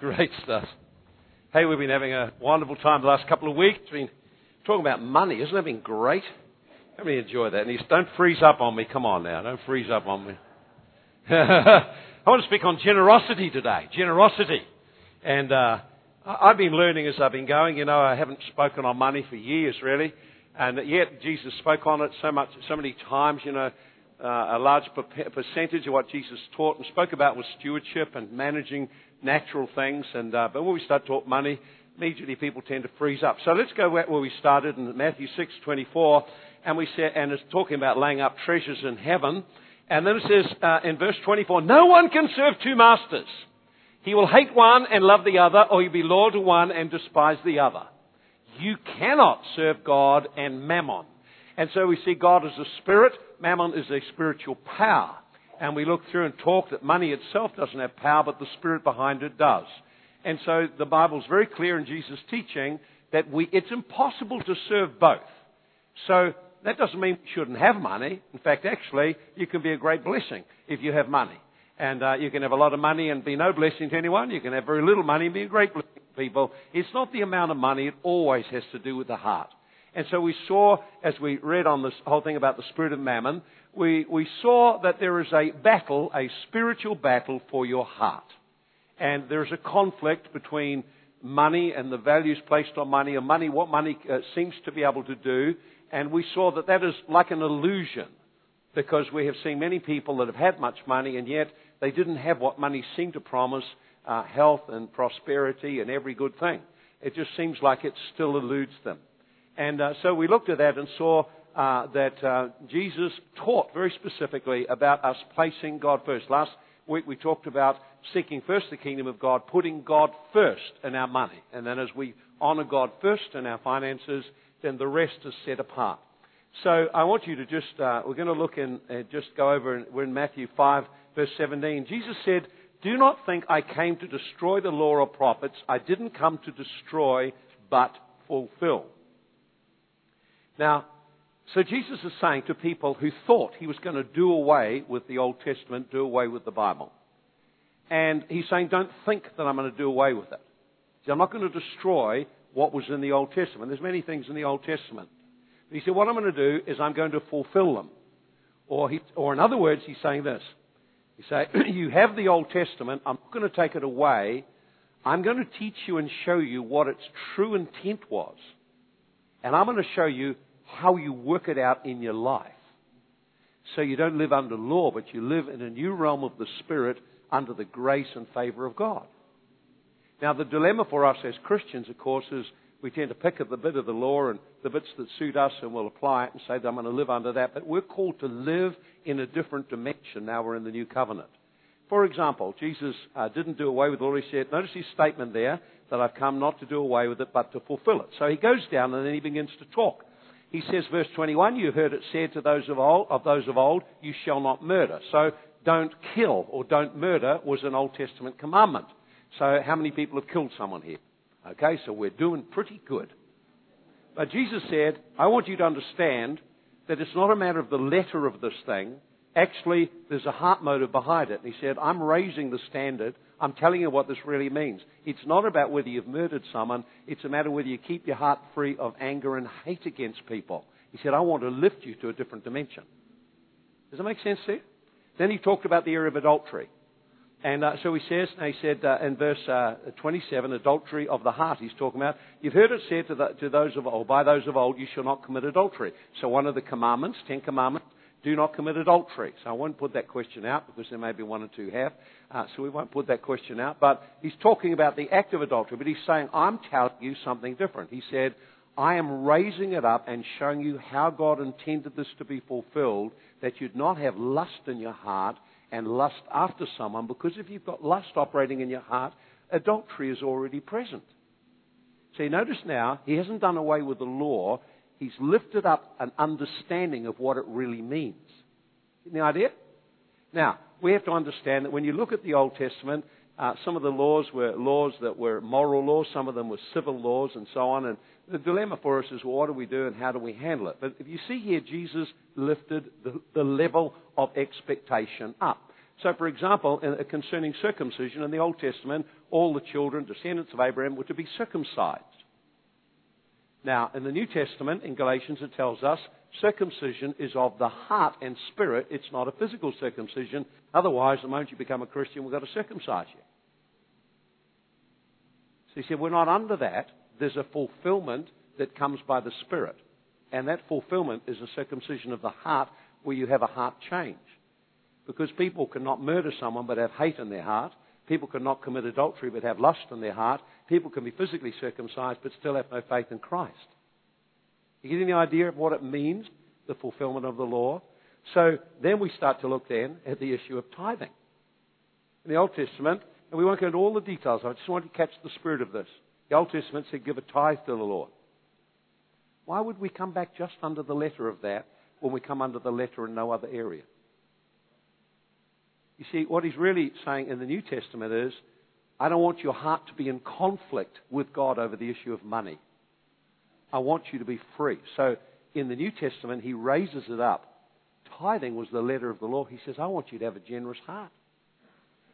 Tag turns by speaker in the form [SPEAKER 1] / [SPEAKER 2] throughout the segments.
[SPEAKER 1] Great stuff. Hey, we've been having a wonderful time the last couple of weeks. Been talking about money. Isn't it been great? Let me enjoy that. And he's, don't freeze up on me. Come on now. Don't freeze up on me. I want to speak on generosity today. Generosity. And uh, I've been learning as I've been going. You know, I haven't spoken on money for years, really. And yet Jesus spoke on it so much, so many times. You know, uh, a large percentage of what Jesus taught and spoke about was stewardship and managing natural things. And uh, but when we start talking money, immediately people tend to freeze up. So let's go back where we started in Matthew 6:24, and we said, and it's talking about laying up treasures in heaven. And then it says uh, in verse 24, no one can serve two masters. He will hate one and love the other, or he'll be loyal to one and despise the other. You cannot serve God and mammon. And so we see God as a spirit, mammon is a spiritual power and we looked through and talked that money itself doesn't have power, but the spirit behind it does. And so the Bible's very clear in Jesus' teaching that we, it's impossible to serve both. So that doesn't mean we shouldn't have money. In fact, actually, you can be a great blessing if you have money. And uh, you can have a lot of money and be no blessing to anyone. You can have very little money and be a great blessing to people. It's not the amount of money. It always has to do with the heart. And so we saw, as we read on this whole thing about the spirit of mammon, we, we saw that there is a battle, a spiritual battle for your heart. And there's a conflict between money and the values placed on money, and money, what money uh, seems to be able to do. And we saw that that is like an illusion because we have seen many people that have had much money and yet they didn't have what money seemed to promise uh, health and prosperity and every good thing. It just seems like it still eludes them. And uh, so we looked at that and saw uh, that uh, Jesus taught very specifically about us placing God first. Last week we talked about seeking first the kingdom of God, putting God first in our money. And then as we honor God first in our finances, then the rest is set apart. So I want you to just, uh, we're going to look and uh, just go over, we're in Matthew 5, verse 17. Jesus said, Do not think I came to destroy the law or prophets. I didn't come to destroy, but fulfill. Now, so Jesus is saying to people who thought he was going to do away with the Old Testament, do away with the Bible. And he's saying, don't think that I'm going to do away with it. See, I'm not going to destroy what was in the Old Testament. There's many things in the Old Testament. But he said, what I'm going to do is I'm going to fulfill them. Or, he, or in other words, he's saying this. He say, you have the Old Testament. I'm not going to take it away. I'm going to teach you and show you what its true intent was. And I'm going to show you how you work it out in your life. So you don't live under law, but you live in a new realm of the Spirit under the grace and favor of God. Now, the dilemma for us as Christians, of course, is we tend to pick at the bit of the law and the bits that suit us and we'll apply it and say that I'm going to live under that. But we're called to live in a different dimension now we're in the new covenant. For example, Jesus uh, didn't do away with all he said. Notice his statement there that I've come not to do away with it but to fulfill it. So he goes down and then he begins to talk. He says, verse 21, you heard it said to those of old, of those of old, you shall not murder. So don't kill or don't murder was an Old Testament commandment. So how many people have killed someone here? Okay, so we're doing pretty good. But Jesus said, I want you to understand that it's not a matter of the letter of this thing. Actually, there's a heart motive behind it. And he said, I'm raising the standard I'm telling you what this really means. It's not about whether you've murdered someone, it's a matter whether you keep your heart free of anger and hate against people. He said, I want to lift you to a different dimension. Does that make sense to you? Then he talked about the area of adultery. And uh, so he says, he said uh, in verse uh, 27, adultery of the heart, he's talking about, you've heard it said to, the, to those of old, by those of old, you shall not commit adultery. So one of the commandments, Ten Commandments, do not commit adultery. So I won't put that question out because there may be one or two have. Uh, so we won't put that question out. But he's talking about the act of adultery, but he's saying, I'm telling you something different. He said, I am raising it up and showing you how God intended this to be fulfilled, that you'd not have lust in your heart and lust after someone, because if you've got lust operating in your heart, adultery is already present. See, notice now, he hasn't done away with the law, he's lifted up an understanding of what it really means. Any idea? Now, we have to understand that when you look at the Old Testament, uh, some of the laws were laws that were moral laws, some of them were civil laws, and so on. And the dilemma for us is, well, what do we do and how do we handle it? But if you see here, Jesus lifted the, the level of expectation up. So, for example, in, uh, concerning circumcision in the Old Testament, all the children, descendants of Abraham, were to be circumcised. Now, in the New Testament, in Galatians, it tells us circumcision is of the heart and spirit. It's not a physical circumcision. Otherwise, the moment you become a Christian, we've got to circumcise you. So he said, we're not under that. There's a fulfillment that comes by the Spirit. And that fulfillment is a circumcision of the heart where you have a heart change. Because people cannot murder someone but have hate in their heart. People cannot commit adultery but have lust in their heart. People can be physically circumcised but still have no faith in Christ. You get any idea of what it means, the fulfillment of the law? So then we start to look then at the issue of tithing. In the Old Testament, and we won't go into all the details, I just want to catch the spirit of this. The Old Testament said give a tithe to the Lord. Why would we come back just under the letter of that when we come under the letter in no other area? You see, what he's really saying in the New Testament is, I don't want your heart to be in conflict with God over the issue of money. I want you to be free. So in the New Testament, he raises it up. Tithing was the letter of the law. He says, I want you to have a generous heart.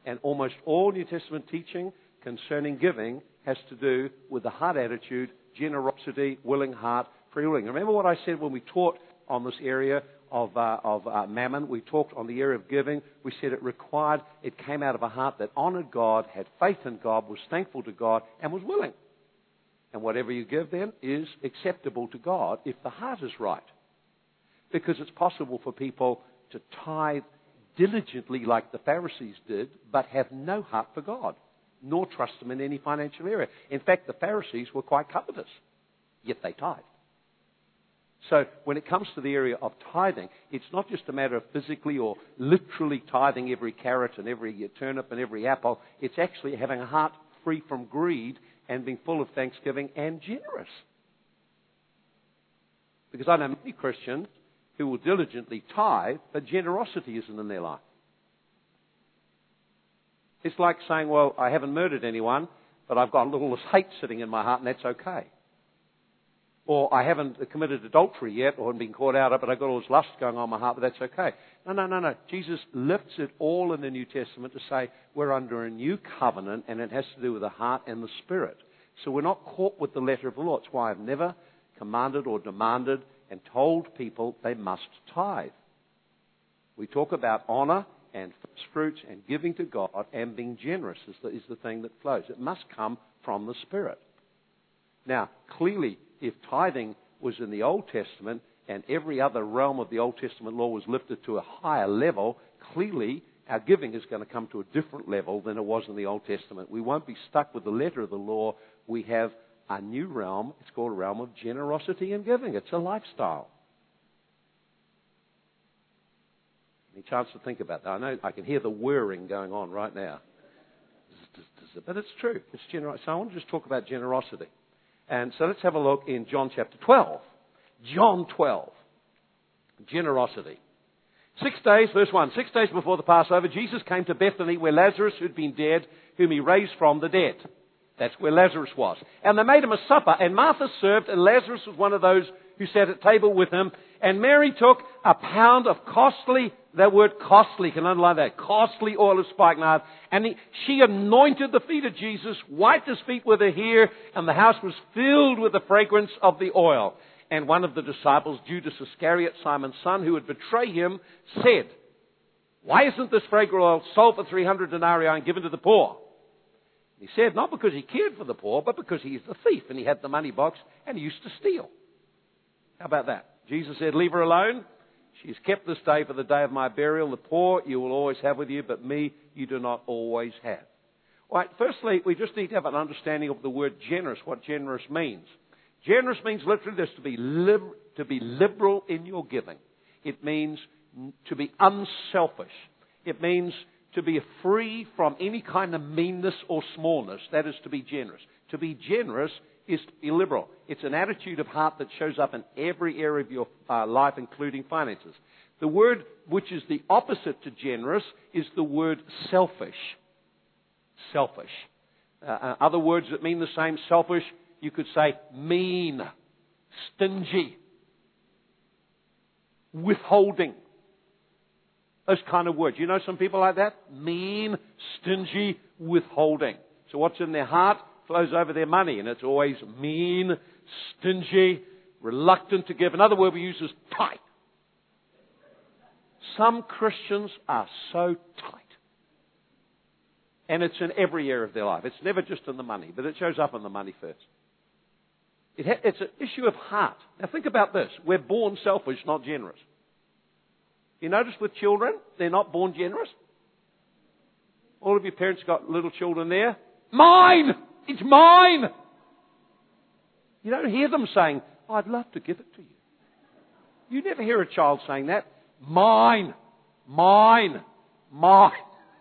[SPEAKER 1] And almost all New Testament teaching concerning giving has to do with the heart attitude, generosity, willing heart, free willing. Remember what I said when we taught on this area of, uh, of uh, mammon? We talked on the area of giving. We said it required, it came out of a heart that honored God, had faith in God, was thankful to God, and was willing. And whatever you give then is acceptable to God if the heart is right. Because it's possible for people to tithe diligently like the Pharisees did, but have no heart for God, nor trust Him in any financial area. In fact, the Pharisees were quite covetous, yet they tithed. So when it comes to the area of tithing, it's not just a matter of physically or literally tithing every carrot and every turnip and every apple. It's actually having a heart free from greed and being full of thanksgiving and generous. Because I know many Christians who will diligently tithe, but generosity isn't in their life. It's like saying, well, I haven't murdered anyone, but I've got a little hate sitting in my heart, and that's okay. Or I haven't committed adultery yet, or been caught out of it, but I've got all this lust going on in my heart, but that's okay. No, no, no, no. Jesus lifts it all in the New Testament to say we're under a new covenant, and it has to do with the heart and the spirit. So we're not caught with the letter of the law. It's why I've never commanded or demanded and told people they must tithe. We talk about honor and fruits and giving to God and being generous is the, is the thing that flows. It must come from the Spirit. Now, clearly, if tithing was in the Old Testament and every other realm of the Old Testament law was lifted to a higher level, clearly our giving is going to come to a different level than it was in the Old Testament. We won't be stuck with the letter of the law. We have a new realm. It's called a realm of generosity and giving. It's a lifestyle. Any chance to think about that? I know I can hear the whirring going on right now. But it's true. It's generosity. So I want to just talk about generosity. And so let's have a look in John chapter 12. John 12. Generosity. Six days, verse 1, six days before the Passover, Jesus came to Bethany where Lazarus, who'd been dead, whom he raised from the dead. That's where Lazarus was. And they made him a supper, and Martha served, and Lazarus was one of those who sat at table with him. And Mary took a pound of costly, that word costly, can underline that, costly oil of spikenard, and he, she anointed the feet of Jesus, wiped his feet with her hair, and the house was filled with the fragrance of the oil. And one of the disciples, Judas Iscariot, Simon's son, who would betray him, said, Why isn't this fragrant oil sold for 300 denarii and given to the poor? He said, not because he cared for the poor, but because he's a thief and he had the money box and he used to steal. How about that? Jesus said, Leave her alone. She's kept this day for the day of my burial. The poor you will always have with you, but me you do not always have. All right, firstly, we just need to have an understanding of the word generous, what generous means. Generous means literally this to be, to be liberal in your giving. It means to be unselfish. It means to be free from any kind of meanness or smallness. That is to be generous. To be generous is to be liberal. It's an attitude of heart that shows up in every area of your uh, life, including finances. The word which is the opposite to generous is the word selfish. Selfish. Uh, uh other words that mean the same, selfish, you could say mean, stingy, withholding. Those kind of words. You know some people like that? Mean, stingy, withholding. So what's in their heart flows over their money, and it's always mean, stingy, reluctant to give. Another word we use is tight. Some Christians are so tight. And it's in every area of their life. It's never just in the money, but it shows up in the money first. It ha- it's an issue of heart. Now think about this. We're born selfish, not generous. You notice with children, they're not born generous. All of your parents got little children there. Mine! It's mine! You don't hear them saying, I'd love to give it to you. You never hear a child saying that. Mine! Mine! Mine!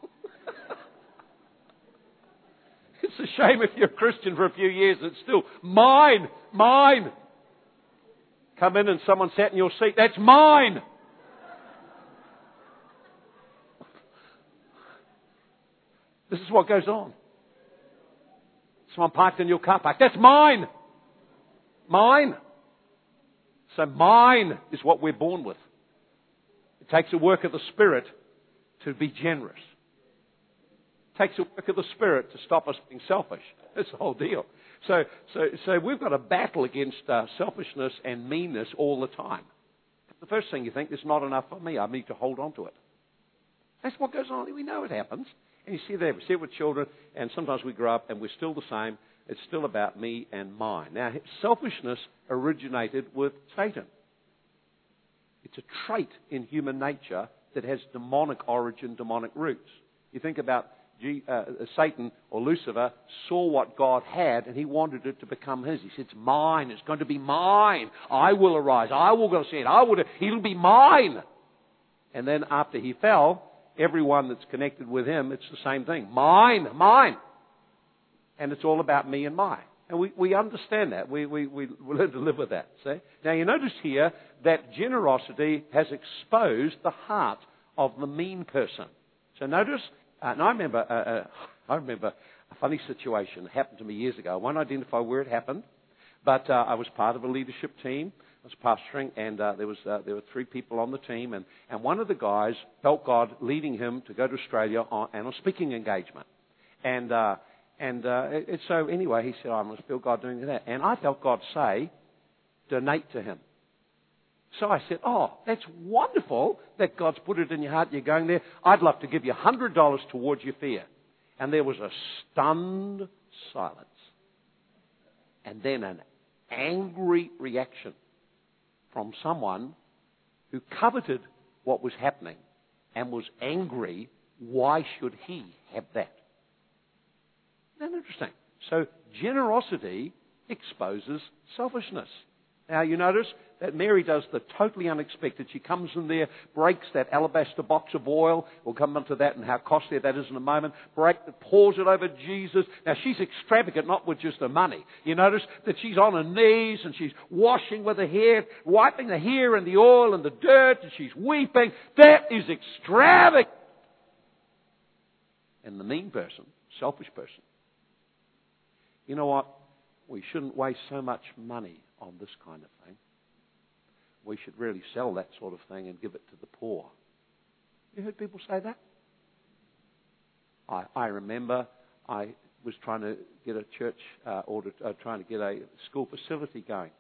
[SPEAKER 1] it's a shame if you're a Christian for a few years, it's still mine! Mine! Come in and someone sat in your seat. That's mine! This is what goes on. Someone parked in your car park. That's mine. Mine. So mine is what we're born with. It takes a work of the Spirit to be generous. It takes a work of the Spirit to stop us being selfish. That's the whole deal. So, so, so we've got a battle against uh, selfishness and meanness all the time. The first thing you think, there's not enough for me. I need to hold on to it. That's what goes on. We know it happens. And you see there, we see it with children, and sometimes we grow up and we're still the same. It's still about me and mine. Now, selfishness originated with Satan. It's a trait in human nature that has demonic origin, demonic roots. You think about G, uh, Satan or Lucifer saw what God had and he wanted it to become his. He said, It's mine. It's going to be mine. I will arise. I will go see it. I will. It'll be mine. And then after he fell, everyone that's connected with him, it's the same thing. Mine, mine. And it's all about me and mine. And we, we understand that. We, we, we learn to live with that. See? Now you notice here that generosity has exposed the heart of the mean person. So notice, uh, and I remember, uh, uh, I remember a funny situation that happened to me years ago. I won't identify where it happened, but uh, I was part of a leadership team was pastoring, and uh, there was uh, there were three people on the team, and, and one of the guys felt God leading him to go to Australia on, on a speaking engagement, and uh, and uh, it, so anyway, he said, "I must feel God doing that," and I felt God say, "Donate to him." So I said, "Oh, that's wonderful that God's put it in your heart. You're going there. I'd love to give you hundred dollars towards your fear." And there was a stunned silence, and then an angry reaction from someone who coveted what was happening and was angry. Why should he have that? Isn't that interesting? So generosity exposes selfishness. Now you notice that Mary does the totally unexpected. She comes in there, breaks that alabaster box of oil. We'll come onto that and how costly that is in a moment. Break pours it over Jesus. Now she's extravagant, not with just the money. You notice that she's on her knees and she's washing with her hair, wiping the hair and the oil and the dirt, and she's weeping. That is extravagant. And the mean person, selfish person, you know what? We shouldn't waste so much money on this kind of thing. We should really sell that sort of thing and give it to the poor. You heard people say that? I, I remember I was trying to get a church uh, order, uh, trying to get a school facility going.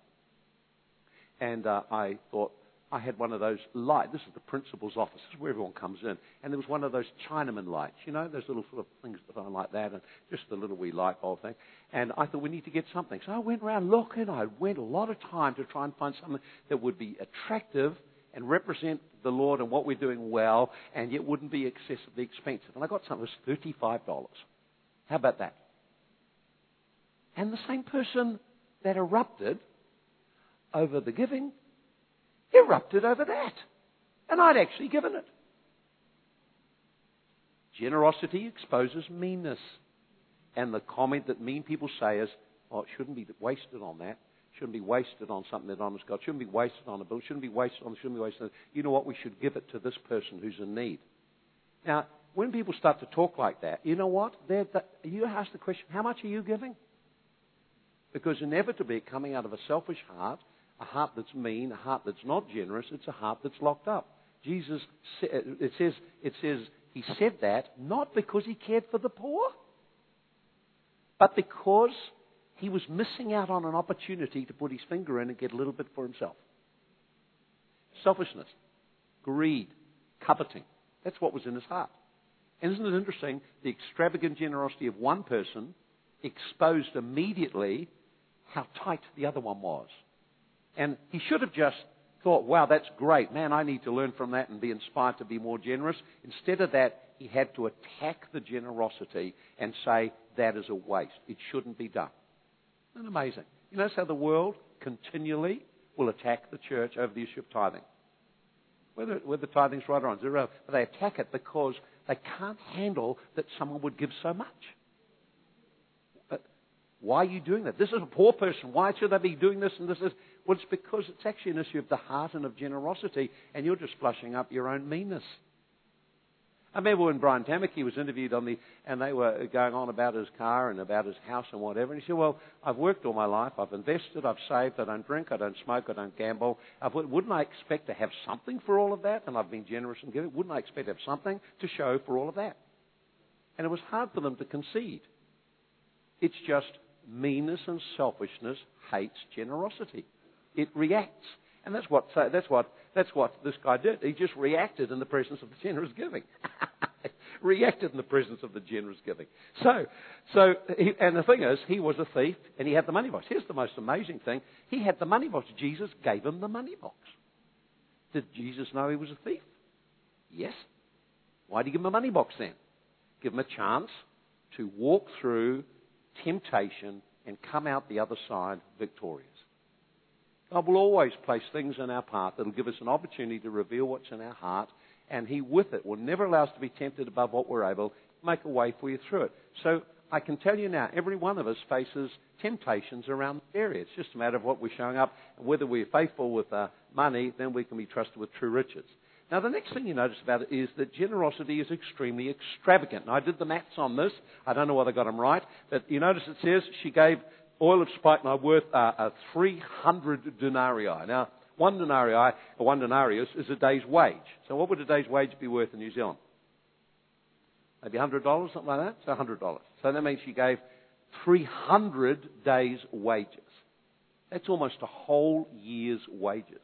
[SPEAKER 1] And uh, I thought, I had one of those lights. This is the principal's office. This is where everyone comes in. And there was one of those Chinaman lights, you know, those little sort of things that are like that, and just the little wee light bulb thing. And I thought we need to get something. So I went around looking. I went a lot of time to try and find something that would be attractive and represent the Lord and what we're doing well, and yet wouldn't be excessively expensive. And I got something that was $35. How about that? And the same person that erupted over the giving erupted over that. And I'd actually given it. Generosity exposes meanness. And the comment that mean people say is, oh, it shouldn't be wasted on that. Shouldn't be wasted on something that honors God. Shouldn't be wasted on a bill. Shouldn't be wasted on. Shouldn't be wasted. On, you know what? We should give it to this person who's in need. Now, when people start to talk like that, you know what? They're, you ask the question, how much are you giving? Because inevitably, coming out of a selfish heart, a heart that's mean, a heart that's not generous, it's a heart that's locked up. Jesus, it says, it says he said that not because he cared for the poor, but because he was missing out on an opportunity to put his finger in and get a little bit for himself. Selfishness, greed, coveting. That's what was in his heart. And isn't it interesting? The extravagant generosity of one person exposed immediately how tight the other one was. And he should have just thought, wow, that's great. Man, I need to learn from that and be inspired to be more generous. Instead of that, he had to attack the generosity and say, that is a waste. It shouldn't be done. Isn't amazing? You notice how the world continually will attack the church over the issue of tithing. Whether, whether tithing's right or wrong, zero, but they attack it because they can't handle that someone would give so much. Why are you doing that? This is a poor person. Why should they be doing this and this is? Well, it's because it's actually an issue of the heart and of generosity, and you're just flushing up your own meanness. I remember when Brian Tamaki was interviewed on the, and they were going on about his car and about his house and whatever. And he said, "Well, I've worked all my life. I've invested. I've saved. I don't drink. I don't smoke. I don't gamble. I, wouldn't I expect to have something for all of that? And I've been generous and giving. Wouldn't I expect to have something to show for all of that?" And it was hard for them to concede. It's just meanness and selfishness hates generosity. It reacts. And that's what, that's what, that's what this guy did. He just reacted in the presence of the generous giving. reacted in the presence of the generous giving. So, so he, and the thing is, he was a thief and he had the money box. Here's the most amazing thing. He had the money box. Jesus gave him the money box. Did Jesus know he was a thief? Yes. Why did he give him a money box then? Give him a chance to walk through temptation and come out the other side victorious. God will always place things in our path that will give us an opportunity to reveal what's in our heart, and He, with it, will never allow us to be tempted above what we're able, to make a way for you through it. So I can tell you now, every one of us faces temptations around the area. It's just a matter of what we're showing up, and whether we're faithful with our money, then we can be trusted with true riches. Now, the next thing you notice about it is that generosity is extremely extravagant. I did the maths on this. I don't know whether I got them right, but you notice it says she gave oil of spikenard worth uh, uh, 300 denarii. Now, one denarii, or one denarius, is a day's wage. So what would a day's wage be worth in New Zealand? Maybe $100, something like that? So $100. So that means she gave 300 days' wages. That's almost a whole year's wages.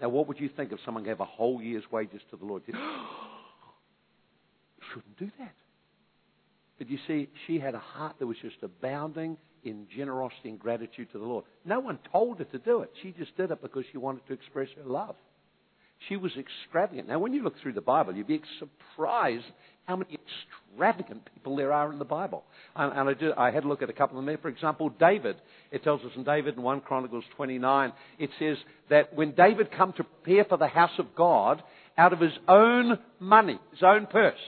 [SPEAKER 1] Now, what would you think if someone gave a whole year's wages to the Lord? You shouldn't do that. But you see, she had a heart that was just abounding in generosity and gratitude to the Lord. No one told her to do it. She just did it because she wanted to express her love. She was extravagant. Now, when you look through the Bible, you'd be surprised how many extravagant people there are in the Bible. And, and I, I, had a look at a couple of them there. For example, David. It tells us in David in 1 Chronicles 29, it says that when David come to prepare for the house of God, out of his own money, his own purse,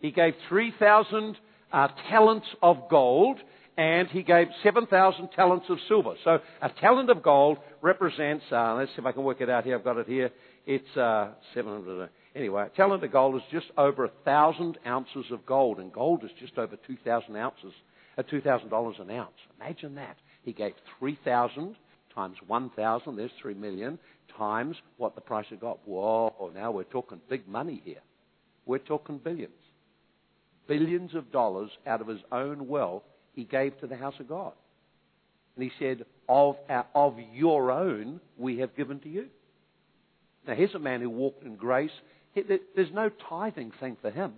[SPEAKER 1] he gave 3,000 uh, talents of gold, and he gave 7,000 talents of silver. So a talent of gold represents, uh, let's see if I can work it out here. I've got it here. It's uh, 700. Uh, anyway, talent of gold is just over a thousand ounces of gold, and gold is just over 2,000 ounces, uh, $2,000 an ounce. Imagine that. He gave 3,000 times 1,000, there's 3 million, times what the price of gold. Whoa, now we're talking big money here. We're talking billions billions of dollars out of his own wealth he gave to the house of God. And he said, of, our, of your own we have given to you. Now, here's a man who walked in grace. There's no tithing thing for him.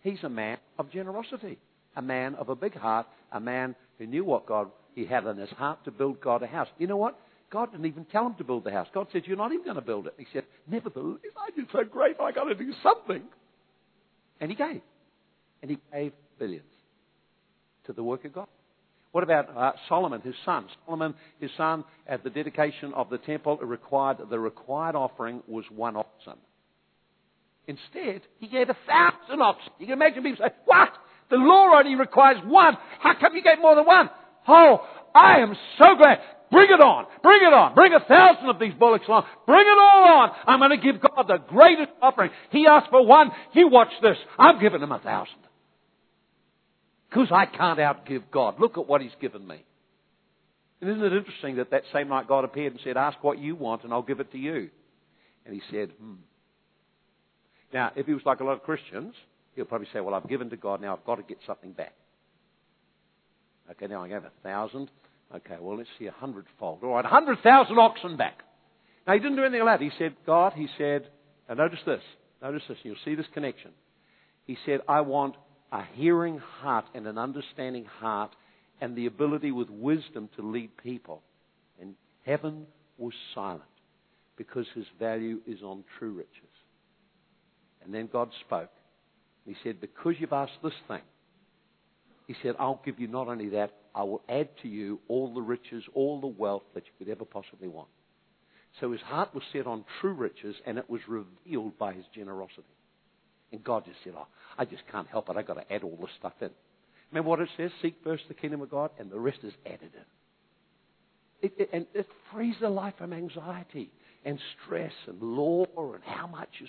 [SPEAKER 1] He's a man of generosity, a man of a big heart, a man who knew what God he had in his heart to build God a house. You know what? God didn't even tell him to build the house. God said, You're not even going to build it. He said, Nevertheless, I did so great, I got to do something. And he gave and he gave billions to the work of God. What about uh, Solomon, his son? Solomon, his son, at the dedication of the temple, required the required offering was one oxen. Instead, he gave a thousand oxen. You can imagine people say, "What? The law only requires one. How come you gave more than one?" Oh, I am so glad. Bring it on. Bring it on. Bring a thousand of these bullocks along. Bring it all on. I'm going to give God the greatest offering. He asked for one. You watch this. I'm giving him a thousand. Because I can't outgive God. Look at what He's given me. And isn't it interesting that that same night God appeared and said, Ask what you want and I'll give it to you. And he said, hmm, Now, if he was like a lot of Christians, he'll probably say, Well, I've given to God, now I've got to get something back. Okay, now I gave a thousand. Okay, well, let's see a hundredfold. All right, a hundred thousand oxen back. Now, he didn't do anything like that. He said, God, he said, now notice this. Notice this. You'll see this connection. He said, I want a hearing heart and an understanding heart and the ability with wisdom to lead people. And heaven was silent because his value is on true riches. And then God spoke. He said, Because you've asked this thing, he said, I'll give you not only that, I will add to you all the riches, all the wealth that you could ever possibly want. So his heart was set on true riches, and it was revealed by his generosity. And God just said, Oh, I just can't help it. I've got to add all this stuff in. Remember what it says? Seek first the kingdom of God, and the rest is added in. It, it, and it frees the life from anxiety and stress and law and how much is.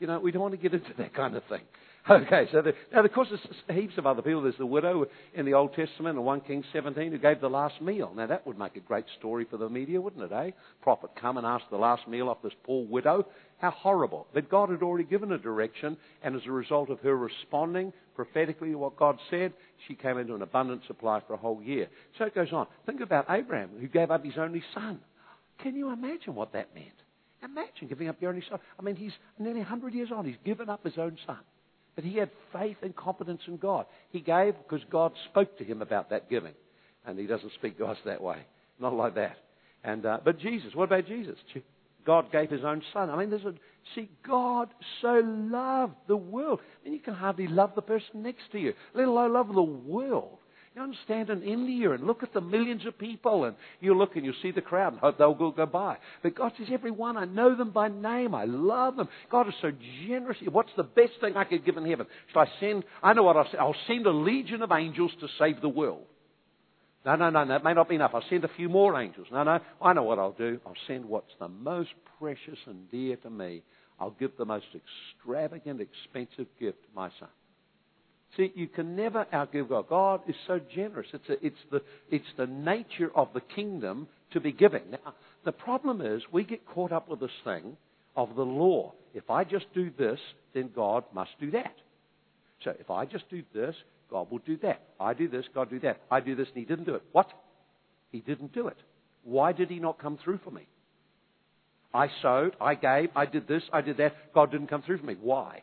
[SPEAKER 1] You know, we don't want to get into that kind of thing. Okay, so the, now of course there's heaps of other people. There's the widow in the Old Testament in 1 Kings 17 who gave the last meal. Now that would make a great story for the media, wouldn't it, eh? Prophet come and ask the last meal off this poor widow. How horrible. But God had already given a direction, and as a result of her responding prophetically to what God said, she came into an abundant supply for a whole year. So it goes on. Think about Abraham, who gave up his only son. Can you imagine what that meant? Imagine giving up your only son. I mean, he's nearly 100 years old. He's given up his own son. But he had faith and confidence in God. He gave because God spoke to him about that giving. And he doesn't speak to us that way. Not like that. And, uh, but Jesus, what about Jesus? God gave his own son. I mean, there's a, see, God so loved the world. I mean, you can hardly love the person next to you, let alone love the world. You understand in India and look at the millions of people and you look and you see the crowd and hope they'll go, by. But God says, everyone, I know them by name. I love them. God is so generous. What's the best thing I could give in heaven? Shall I send, I know what I'll say. I'll send a legion of angels to save the world. No, no, no, that may not be enough. I'll send a few more angels. No, no, I know what I'll do. I'll send what's the most precious and dear to me. I'll give the most extravagant, expensive gift, my son. See, you can never outgive God. God is so generous. It's, a, it's, the, it's the nature of the kingdom to be giving. Now, the problem is we get caught up with this thing of the law. If I just do this, then God must do that. So if I just do this, God will do that. I do this, God do that. I do this, and He didn't do it. What? He didn't do it. Why did He not come through for me? I sowed, I gave, I did this, I did that. God didn't come through for me. Why?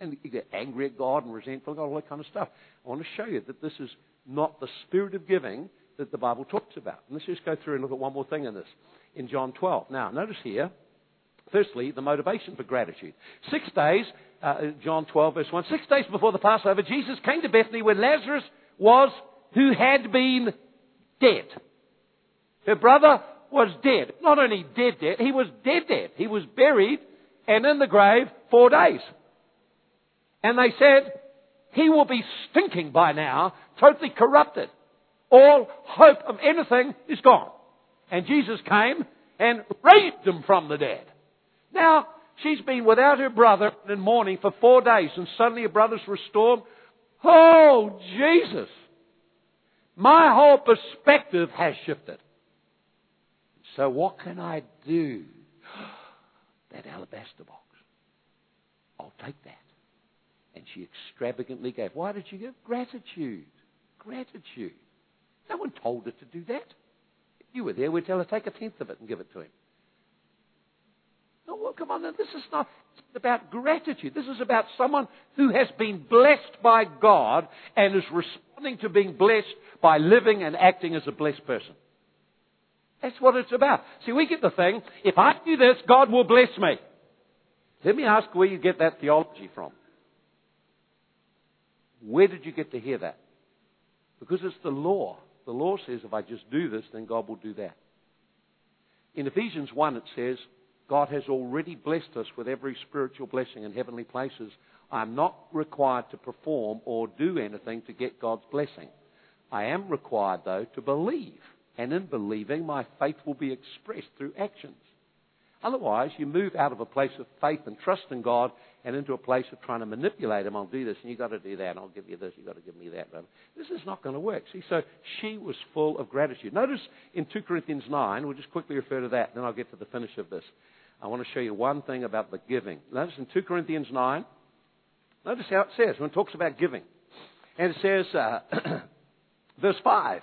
[SPEAKER 1] And you get angry at God and resentful, God, all that kind of stuff. I want to show you that this is not the spirit of giving that the Bible talks about. And let's just go through and look at one more thing in this. In John 12. Now, notice here, firstly, the motivation for gratitude. Six days, uh, John 12, verse 1, six days before the Passover, Jesus came to Bethany where Lazarus was, who had been dead. Her brother was dead. Not only dead, dead, he was dead, dead. He was buried and in the grave four days. And they said, he will be stinking by now, totally corrupted. All hope of anything is gone. And Jesus came and raised him from the dead. Now, she's been without her brother in mourning for four days, and suddenly her brother's restored. Oh, Jesus! My whole perspective has shifted. So what can I do? That alabaster box. I'll take that. And she extravagantly gave. Why did she give? Gratitude. Gratitude. No one told her to do that. If you were there, we'd tell her, take a tenth of it and give it to him. No, well, come on, this is not about gratitude. This is about someone who has been blessed by God and is responding to being blessed by living and acting as a blessed person. That's what it's about. See, we get the thing, if I do this, God will bless me. Let me ask where you get that theology from. Where did you get to hear that? Because it's the law. The law says if I just do this, then God will do that. In Ephesians 1, it says, God has already blessed us with every spiritual blessing in heavenly places. I am not required to perform or do anything to get God's blessing. I am required, though, to believe. And in believing, my faith will be expressed through actions. Otherwise, you move out of a place of faith and trust in God and into a place of trying to manipulate him. I'll do this, and you've got to do that, and I'll give you this, you've got to give me that. This is not going to work. See, so she was full of gratitude. Notice in 2 Corinthians 9, we'll just quickly refer to that, then I'll get to the finish of this. I want to show you one thing about the giving. Notice in 2 Corinthians 9, notice how it says when it talks about giving. And it says, uh, verse 5,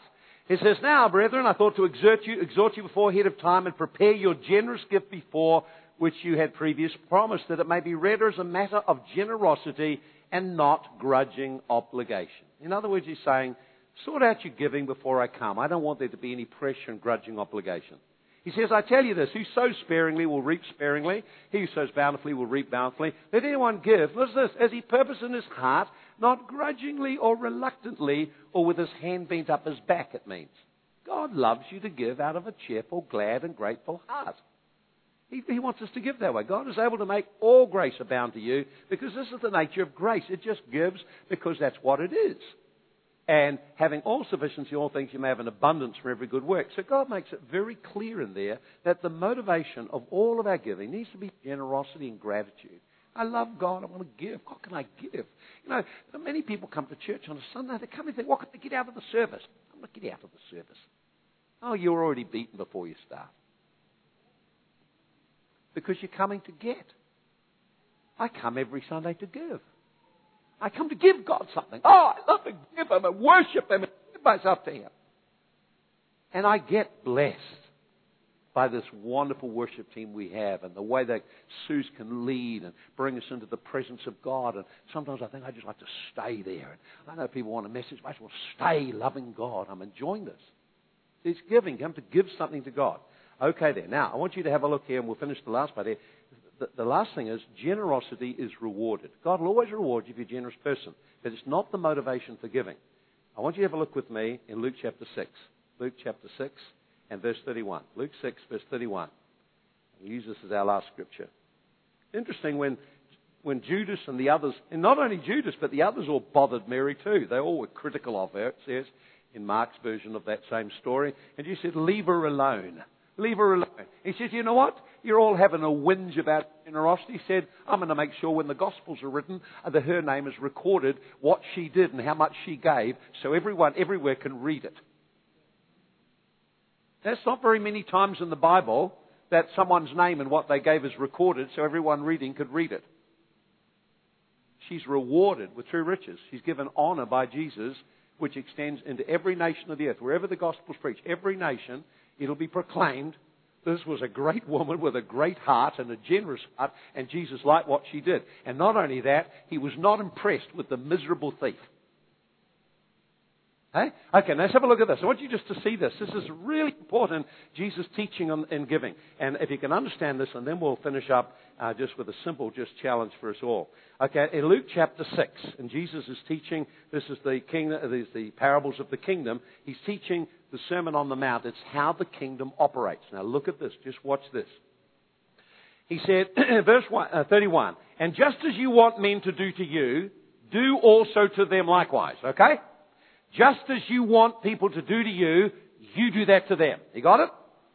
[SPEAKER 1] it says, Now, brethren, I thought to exhort you, exhort you before ahead of time and prepare your generous gift before which you had previous promised, that it may be read as a matter of generosity and not grudging obligation. In other words, he's saying, sort out your giving before I come. I don't want there to be any pressure and grudging obligation. He says, I tell you this, who sows sparingly will reap sparingly. He who sows bountifully will reap bountifully. Let anyone give, listen this, as he purposes in his heart, not grudgingly or reluctantly or with his hand bent up his back, it means. God loves you to give out of a cheerful, glad, and grateful heart. He, he, wants us to give that way. God is able to make all grace abound to you because this is the nature of grace. It just gives because that's what it is. And having all sufficiency all things, you may have an abundance for every good work. So God makes it very clear in there that the motivation of all of our giving needs to be generosity and gratitude. I love God. I want to give. What can I give? You know, many people come to church on a Sunday. They come and think, what can they get out of the service? I'm not getting out of the service. Oh, you're already beaten before you start. Because you're coming to get. I come every Sunday to give. I come to give God something. Oh, I love to give Him and worship Him and give myself to Him. And I get blessed by this wonderful worship team we have and the way that Suze can lead and bring us into the presence of God. And sometimes I think I just like to stay there. And I know people want a message, but I just want to stay loving God. I'm enjoying this. It's giving. Have to give something to God. Okay, there. Now, I want you to have a look here, and we'll finish the last part here. The, the last thing is generosity is rewarded. God will always reward you if you're a generous person, but it's not the motivation for giving. I want you to have a look with me in Luke chapter 6. Luke chapter 6 and verse 31. Luke 6, verse 31. We use this as our last scripture. Interesting when, when Judas and the others, and not only Judas, but the others all bothered Mary too. They all were critical of her, it says in Mark's version of that same story. And Jesus said, Leave her alone. Leave her alone. He says, You know what? You're all having a whinge about generosity. He said, I'm going to make sure when the Gospels are written uh, that her name is recorded, what she did and how much she gave, so everyone everywhere can read it. That's not very many times in the Bible that someone's name and what they gave is recorded so everyone reading could read it. She's rewarded with true riches. She's given honor by Jesus, which extends into every nation of the earth. Wherever the gospel's preached, every nation, it'll be proclaimed this was a great woman with a great heart and a generous heart, and Jesus liked what she did. And not only that, he was not impressed with the miserable thief. Hey? Okay, let's have a look at this. I want you just to see this. This is really important, Jesus' teaching in giving. And if you can understand this, and then we'll finish up uh, just with a simple just challenge for us all. Okay, in Luke chapter 6, and Jesus is teaching, this is the, kingdom, is the parables of the kingdom. He's teaching the Sermon on the Mount. It's how the kingdom operates. Now look at this. Just watch this. He said, verse uh, 31, and just as you want men to do to you, do also to them likewise. Okay? Just as you want people to do to you, you do that to them. You got it?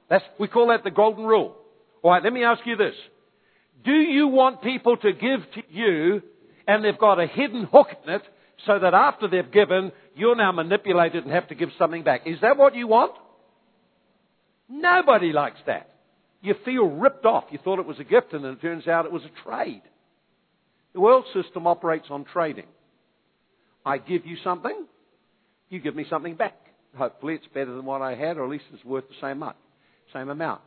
[SPEAKER 1] That's, we call that the golden rule. Alright, let me ask you this. Do you want people to give to you and they've got a hidden hook in it so that after they've given, you're now manipulated and have to give something back? Is that what you want? Nobody likes that. You feel ripped off. You thought it was a gift and then it turns out it was a trade. The world system operates on trading. I give you something, you give me something back. Hopefully it's better than what I had, or at least it's worth the same much, same amount.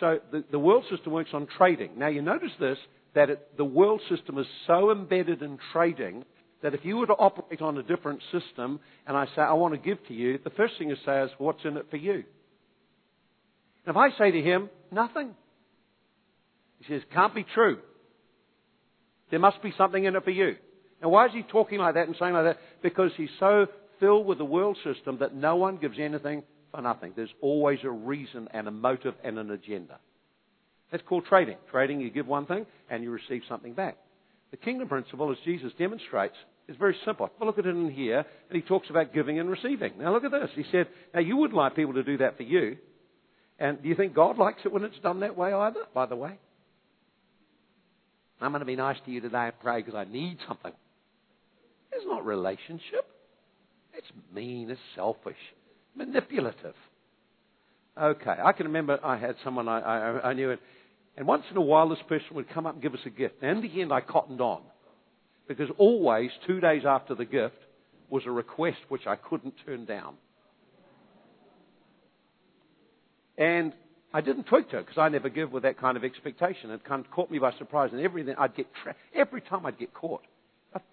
[SPEAKER 1] So the, the world system works on trading. Now you notice this, that it, the world system is so embedded in trading that if you were to operate on a different system and I say, I want to give to you, the first thing you say is, what's in it for you? And if I say to him, nothing, he says, can't be true. There must be something in it for you. Now why is he talking like that and saying like that? Because he's so filled with the world system that no one gives anything for nothing. There's always a reason and a motive and an agenda. That's called trading. Trading, you give one thing and you receive something back. The kingdom principle, as Jesus demonstrates, is very simple. Have a look at it in here, and he talks about giving and receiving. Now look at this. He said, now you wouldn't like people to do that for you. And do you think God likes it when it's done that way either, by the way? I'm going to be nice to you today and pray because I need something. It's not relationship. It's mean, it's selfish, manipulative. Okay, I can remember I had someone I, I, I knew, and And once in a while, this person would come up and give us a gift. And in the end, I cottoned on. Because always, two days after the gift, was a request which I couldn't turn down. And I didn't tweak to it because I never give with that kind of expectation. It kind of caught me by surprise, and everything I'd get tra- every time I'd get caught.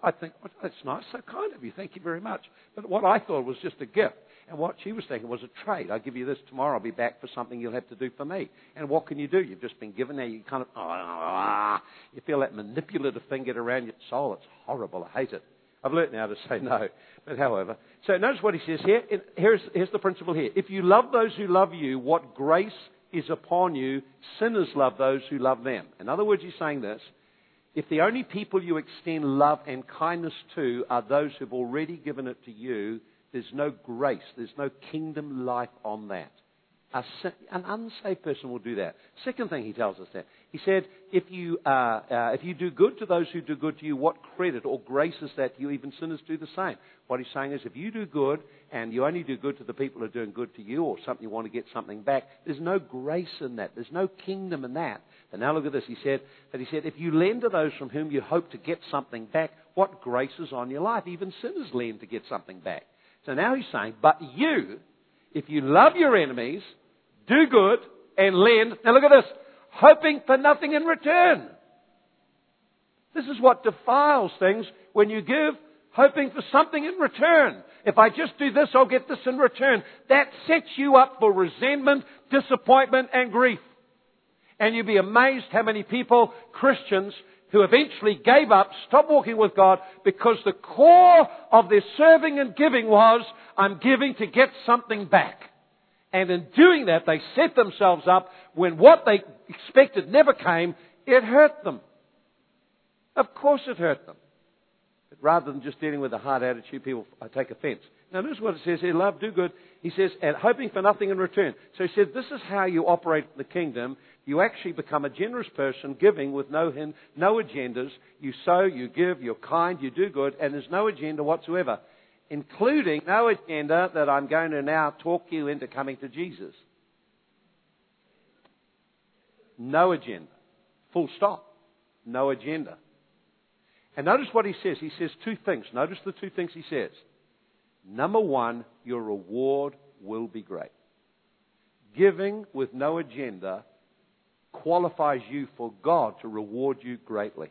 [SPEAKER 1] I, would think, oh, that's nice, so kind of you, thank you very much. But what I thought was just a gift, and what she was thinking was a trade. I'll give you this tomorrow. I'll be back for something you'll have to do for me. And what can you do? You've just been given. Now you kind of ah, you feel that manipulative thing get around your soul. It's horrible. I hate it. I've learnt now to say no. But however, so notice what he says here. Here's, here's the principle here. If you love those who love you, what grace is upon you, sinners love those who love them. In other words, he's saying this. If the only people you extend love and kindness to are those who've already given it to you, there's no grace, there's no kingdom life on that. An unsaved person will do that. Second thing he tells us that. He said, if you, uh, uh, if you do good to those who do good to you, what credit or grace is that you? Even sinners do the same. What he's saying is, if you do good and you only do good to the people who are doing good to you or something you want to get something back, there's no grace in that. There's no kingdom in that. And now look at this. He said that he said, if you lend to those from whom you hope to get something back, what grace is on your life? Even sinners lend to get something back. So now he's saying, but you, if you love your enemies, do good, and lend. Now look at this. Hoping for nothing in return. This is what defiles things when you give, hoping for something in return. If I just do this, I'll get this in return. That sets you up for resentment, disappointment, and grief. And you'd be amazed how many people, Christians, who eventually gave up, stopped walking with God, because the core of their serving and giving was, I'm giving to get something back. And in doing that, they set themselves up when what they expected never came, it hurt them. Of course it hurt them. But rather than just dealing with a hard attitude, people take offense. Now notice what it says here, love, do good. He says, and hoping for nothing in return. So he said, this is how you operate the kingdom. You actually become a generous person, giving with no, no agendas. You sow, you give, you're kind, you do good, and there's no agenda whatsoever including no agenda that I'm going to now talk you into coming to Jesus. No agenda. Full stop. No agenda. And notice what he says. He says two things. Notice the two things he says. Number one, your reward will be great. Giving with no agenda qualifies you for God to reward you greatly.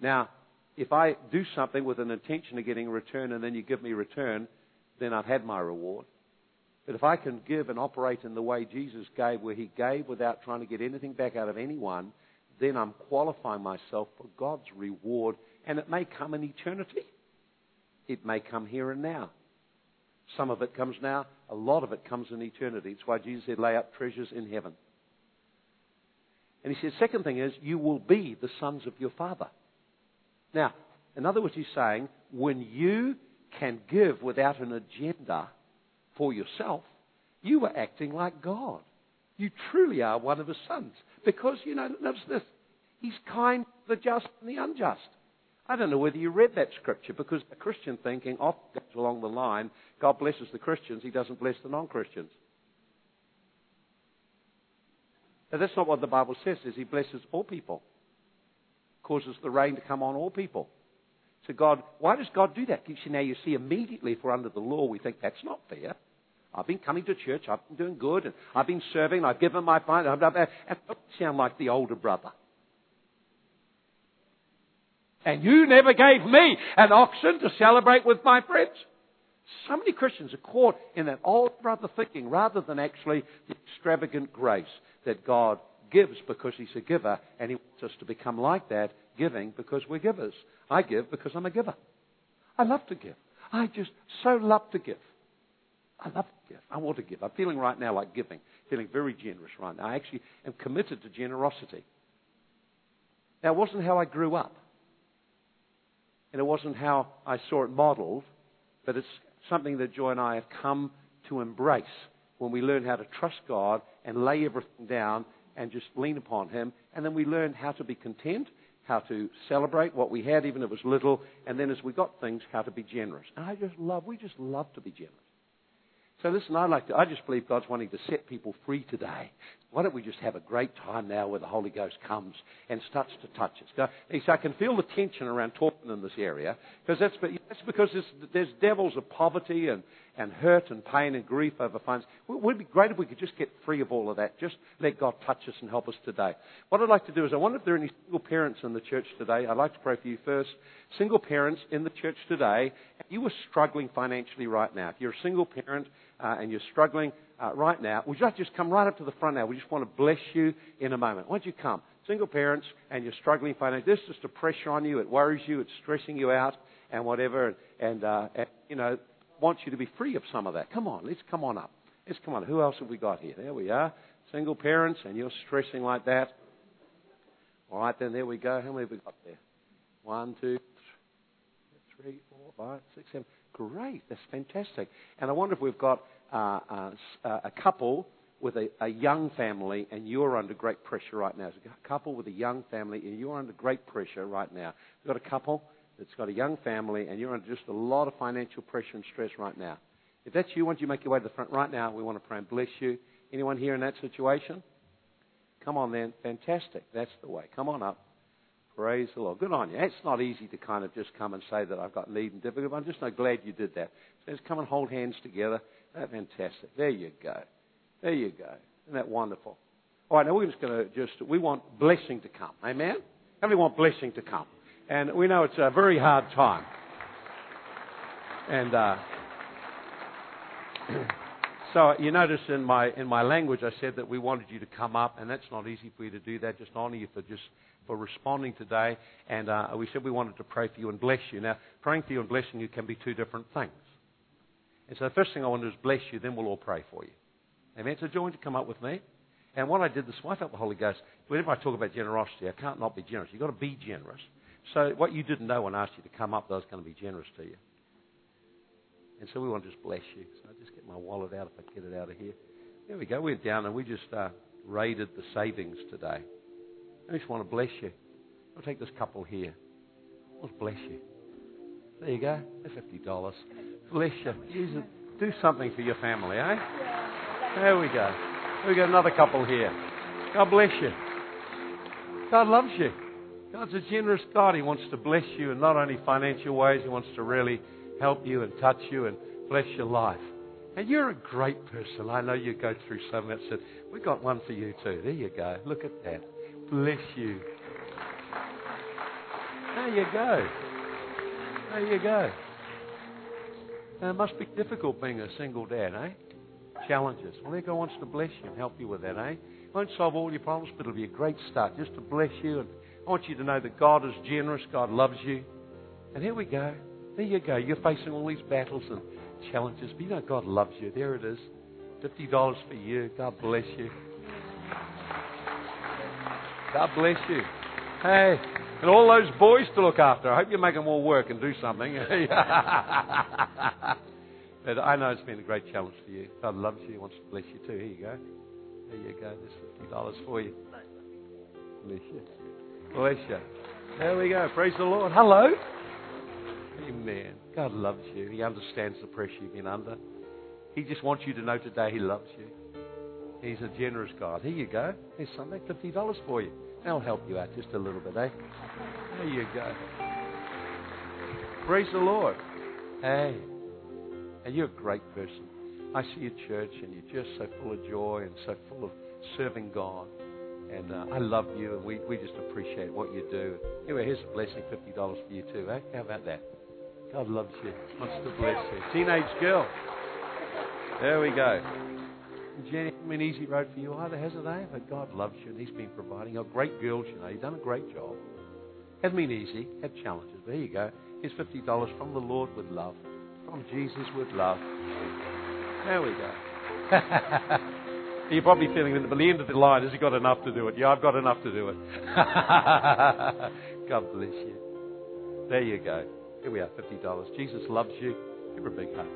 [SPEAKER 1] Now, if I do something with an intention of getting a return and then you give me a return, then I've had my reward. But if I can give and operate in the way Jesus gave, where he gave without trying to get anything back out of anyone, then I'm qualifying myself for God's reward. And it may come in eternity. It may come here and now. Some of it comes now, a lot of it comes in eternity. It's why Jesus said, lay up treasures in heaven. And he said, second thing is, you will be the sons of your Father. Now, in other words, he's saying when you can give without an agenda for yourself, you are acting like God. You truly are one of his sons. Because, you know, notice this. He's kind to the just and the unjust. I don't know whether you read that scripture because the Christian thinking often goes along the line God blesses the Christians, he doesn't bless the non Christians. Now, that's not what the Bible says, is he blesses all people causes the rain to come on all people. So God, why does God do that? You see, now you see immediately if we're under the law, we think that's not fair. I've been coming to church, I've been doing good, and I've been serving, I've given my fine, and I don't sound like the older brother. And you never gave me an oxen to celebrate with my friends. So many Christians are caught in that old brother thinking rather than actually the extravagant grace that God gives because he's a giver, and he wants us to become like that, giving because we're givers. I give because I'm a giver. I love to give. I just so love to give. I love to give. I want to give. I'm feeling right now like giving, feeling very generous right now. I actually am committed to generosity. Now, it wasn't how I grew up, and it wasn't how I saw it modeled, but it's something that Joy and I have come to embrace when we learn how to trust God and lay everything down and just lean upon Him. And then we learned how to be content, how to celebrate what we had, even if it was little. And then as we got things, how to be generous. And I just love, we just love to be generous. So listen, I like to, I just believe God's wanting to set people free today. Why don't we just have a great time now where the Holy Ghost comes and starts to touch us? Go, so I can feel the tension around talking in this area because that's, that's because there's, there's devils of poverty and, and hurt and pain and grief over funds. It would be great if we could just get free of all of that. Just let God touch us and help us today. What I'd like to do is I wonder if there are any single parents in the church today. I'd like to pray for you first. Single parents in the church today, you are struggling financially right now. If you're a single parent uh, and you're struggling, uh, right now, would you like to just come right up to the front now? We just want to bless you in a moment. Why don't you come? Single parents and you're struggling financially. This is just a pressure on you. It worries you. It's stressing you out and whatever. And, uh, and, you know, wants you to be free of some of that. Come on. Let's come on up. Let's come on. Who else have we got here? There we are. Single parents and you're stressing like that. All right, then there we go. How many have we got there? One, two, three, four, five, six, seven. Great. That's fantastic. And I wonder if we've got uh, uh, uh, a couple with a, a, young family and you're under great pressure right now. There's a couple with a young family and you're under great pressure right now. You've got a couple that's got a young family and you're under just a lot of financial pressure and stress right now. If that's you, why don't you make your way to the front right now? We want to pray and bless you. Anyone here in that situation? Come on then. Fantastic. That's the way. Come on up. Praise the Lord. Good on you. It's not easy to kind of just come and say that I've got need and difficulty. I'm just so glad you did that. So let's come and hold hands together. That's fantastic. There you go. There you go. Isn't that wonderful? All right, now we're just going to just, we want blessing to come. Amen? How many want blessing to come? And we know it's a very hard time. And uh, so you notice in my, in my language I said that we wanted you to come up, and that's not easy for you to do that. Just honor you for just for responding today. And uh, we said we wanted to pray for you and bless you. Now, praying for you and blessing you can be two different things. And so the first thing I want to do is bless you, then we'll all pray for you. Amen. So join to come up with me. And what I did this, I felt the Holy Ghost. Whenever I talk about generosity, I can't not be generous. You've got to be generous. So what you didn't know when I asked you to come up, I was going to be generous to you. And so we want to just bless you. So I just get my wallet out if I get it out of here. There we go. We're down and we just uh, raided the savings today. I just want to bless you. I'll take this couple here. Let's bless you. There you go. Fifty dollars. Bless you. Use it. Do something for your family, eh? There we go. We got another couple here. God bless you. God loves you. God's a generous God. He wants to bless you in not only financial ways, He wants to really help you and touch you and bless your life. And you're a great person. I know you go through so much. We've got one for you too. There you go. Look at that. Bless you. There you go. There you go. Now, it must be difficult being a single dad, eh? Challenges. Well, God wants to bless you and help you with that, eh? Won't solve all your problems, but it'll be a great start just to bless you. And I want you to know that God is generous, God loves you. And here we go. There you go. You're facing all these battles and challenges, but you know God loves you. There it is. $50 for you. God bless you. God bless you. Hey, and all those boys to look after. I hope you make them all work and do something. but I know it's been a great challenge for you. God loves you. He wants to bless you too. Here you go. There you go. There's fifty dollars for you. Bless you. Bless you. There we go. Praise the Lord. Hello. Amen. God loves you. He understands the pressure you've been under. He just wants you to know today He loves you. He's a generous God. Here you go. Here's something. Fifty dollars for you. That'll help you out just a little bit, eh? There you go. Praise the Lord. Hey. And you're a great person. I see your church and you're just so full of joy and so full of serving God. And uh, I love you and we, we just appreciate what you do. Anyway, here's a blessing, $50 for you too, eh? How about that? God loves you, wants to bless you. Teenage girl. There we go. Jenny, it been an easy road for you either, hasn't it? But God loves you and He's been providing. You're great girls, you know. You've done a great job. Hasn't been easy, had challenges. But here you go. Here's $50 from the Lord with love. From Jesus with love. There we go. You're probably feeling that at the end of the line, has he got enough to do it? Yeah, I've got enough to do it. God bless you. There you go. Here we are, $50. Jesus loves you. Give her a big hug.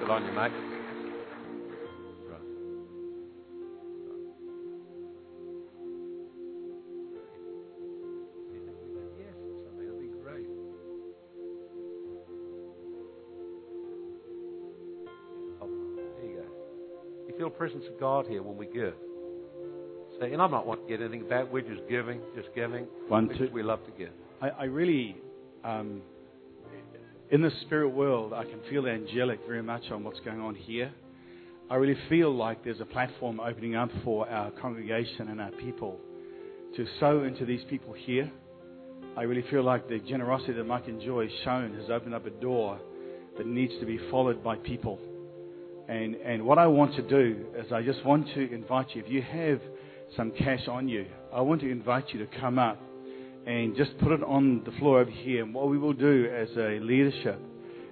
[SPEAKER 1] Good on you, mate. Presence of God here when we give? Say, and I'm not wanting to get anything back. We're just giving, just giving.
[SPEAKER 2] One,
[SPEAKER 1] because
[SPEAKER 2] two.
[SPEAKER 1] we love to give.
[SPEAKER 2] I, I really, um, in the spirit world, I can feel the angelic very much on what's going on here. I really feel like there's a platform opening up for our congregation and our people to sow into these people here. I really feel like the generosity that Mike and Joy has shown has opened up a door that needs to be followed by people. And, and what I want to do is I just want to invite you, if you have some cash on you, I want to invite you to come up and just put it on the floor over here. And what we will do as a leadership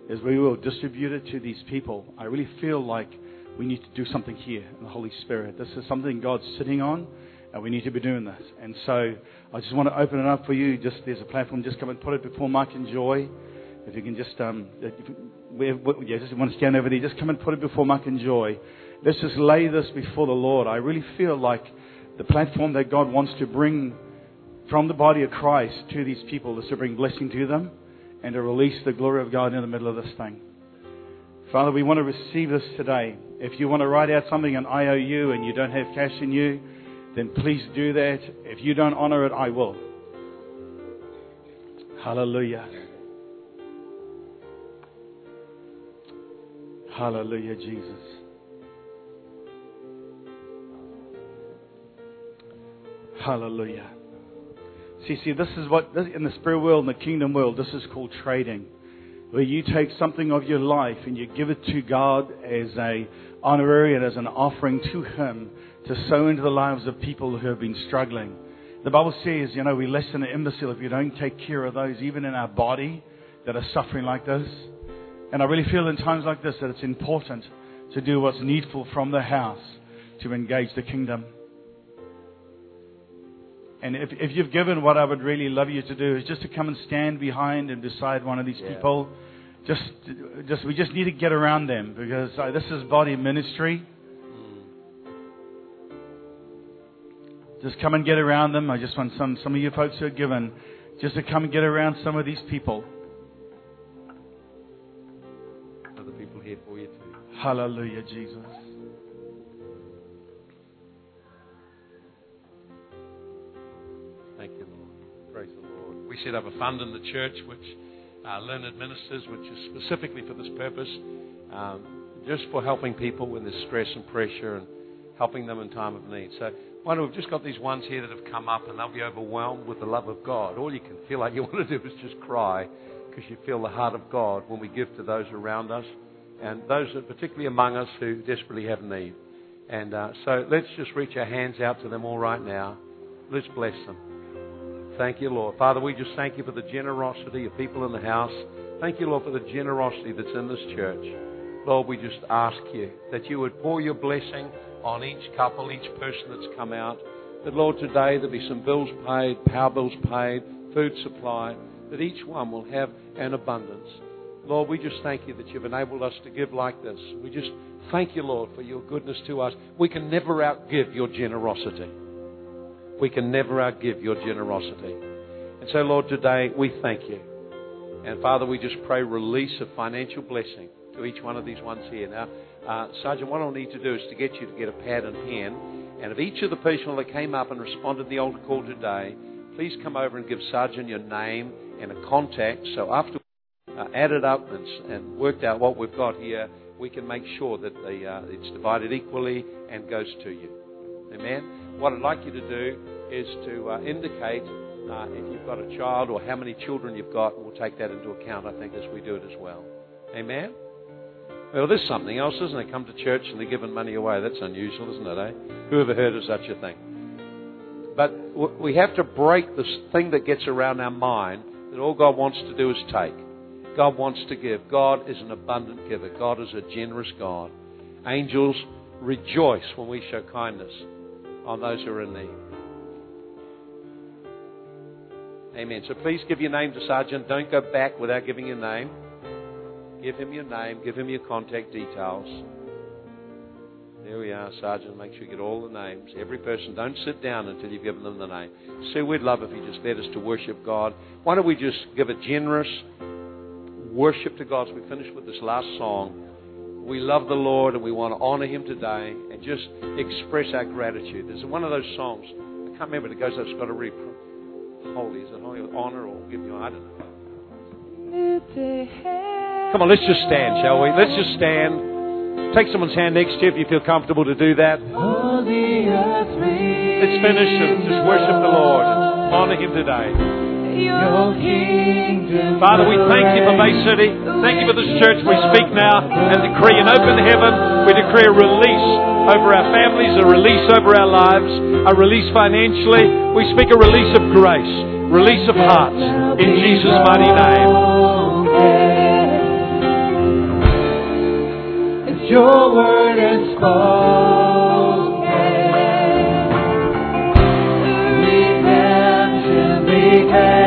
[SPEAKER 2] is we will distribute it to these people. I really feel like we need to do something here in the Holy Spirit. This is something God's sitting on, and we need to be doing this. And so I just want to open it up for you. Just there's a platform. Just come and put it before Mike and Joy. If you can just, um, yeah, just want to stand over there. Just come and put it before Mike and Joy. Let's just lay this before the Lord. I really feel like the platform that God wants to bring from the body of Christ to these people is to bring blessing to them and to release the glory of God in the middle of this thing. Father, we want to receive this today. If you want to write out something on IOU and you don't have cash in you, then please do that. If you don't honor it, I will. Hallelujah. Hallelujah, Jesus. Hallelujah. See, see, this is what, in the spirit world, in the kingdom world, this is called trading. Where you take something of your life and you give it to God as a honorary and as an offering to Him to sow into the lives of people who have been struggling. The Bible says, you know, we're less than an imbecile if you don't take care of those, even in our body, that are suffering like this. And I really feel in times like this that it's important to do what's needful from the house to engage the kingdom. And if, if you've given, what I would really love you to do is just to come and stand behind and beside one of these
[SPEAKER 1] Yeah.
[SPEAKER 2] people. Just, just, we just need to get around them because uh, this is body ministry. Just come and get around them. I just want some, some of you folks who are given just to come and get around some of these people. Hallelujah, Jesus.
[SPEAKER 1] Thank you, Lord. Praise the Lord. We set up a fund in the church which uh, Lynn administers, which is specifically for this purpose, um, just for helping people when there's stress and pressure and helping them in time of need. So, one, we've just got these ones here that have come up and they'll be overwhelmed with the love of God. All you can feel like you want to do is just cry because you feel the heart of God when we give to those around us and those that particularly among us who desperately have need. And uh, so let's just reach our hands out to them all right now. Let's bless them. Thank you, Lord. Father, we just thank you for the generosity of people in the house. Thank you, Lord, for the generosity that's in this church. Lord, we just ask you that you would pour your blessing on each couple, each person that's come out. That, Lord, today there'll be some bills paid, power bills paid, food supply, that each one will have an abundance. Lord, we just thank you that you've enabled us to give like this. We just thank you, Lord, for your goodness to us. We can never outgive your generosity. We can never outgive your generosity. And so, Lord, today we thank you. And Father, we just pray release of financial blessing to each one of these ones here. Now, uh, Sergeant, what I'll need to do is to get you to get a pad and pen. And if each of the people that came up and responded to the altar call today, please come over and give Sergeant your name and a contact. So after uh, added up and, and worked out what we've got here, we can make sure that the, uh, it's divided equally and goes to you. Amen. What I'd like you to do is to uh, indicate uh, if you've got a child or how many children you've got. And we'll take that into account, I think, as we do it as well. Amen. Well, there's something else, isn't it? Come to church and they're giving money away. That's unusual, isn't it, eh? Who ever heard of such a thing? But we have to break this thing that gets around our mind that all God wants to do is take. God wants to give. God is an abundant giver. God is a generous God. Angels rejoice when we show kindness on those who are in need. Amen. So please give your name to Sergeant. Don't go back without giving your name. Give him your name. Give him your contact details. There we are, Sergeant. Make sure you get all the names. Every person. Don't sit down until you've given them the name. Sue, we'd love if you just led us to worship God. Why don't we just give a generous worship to God as we finish with this last song? We love the Lord and we want to honor Him today and just express our gratitude. There's one of those songs. I can't remember. It goes. It's got a really holy. Is it holy honor or give you? I don't know. Come on, let's just stand, shall we? Let's just stand. Take someone's hand next to you if you feel comfortable to do that. Let's finish and just worship the Lord and honor Him today. Father, we thank you for Bay City. Thank you for this church. We speak now and decree an open heaven. We decree a release over our families, a release over our lives, a release financially. We speak a release of grace, release of hearts in Jesus' mighty name.
[SPEAKER 3] If your word is spoken. Hey.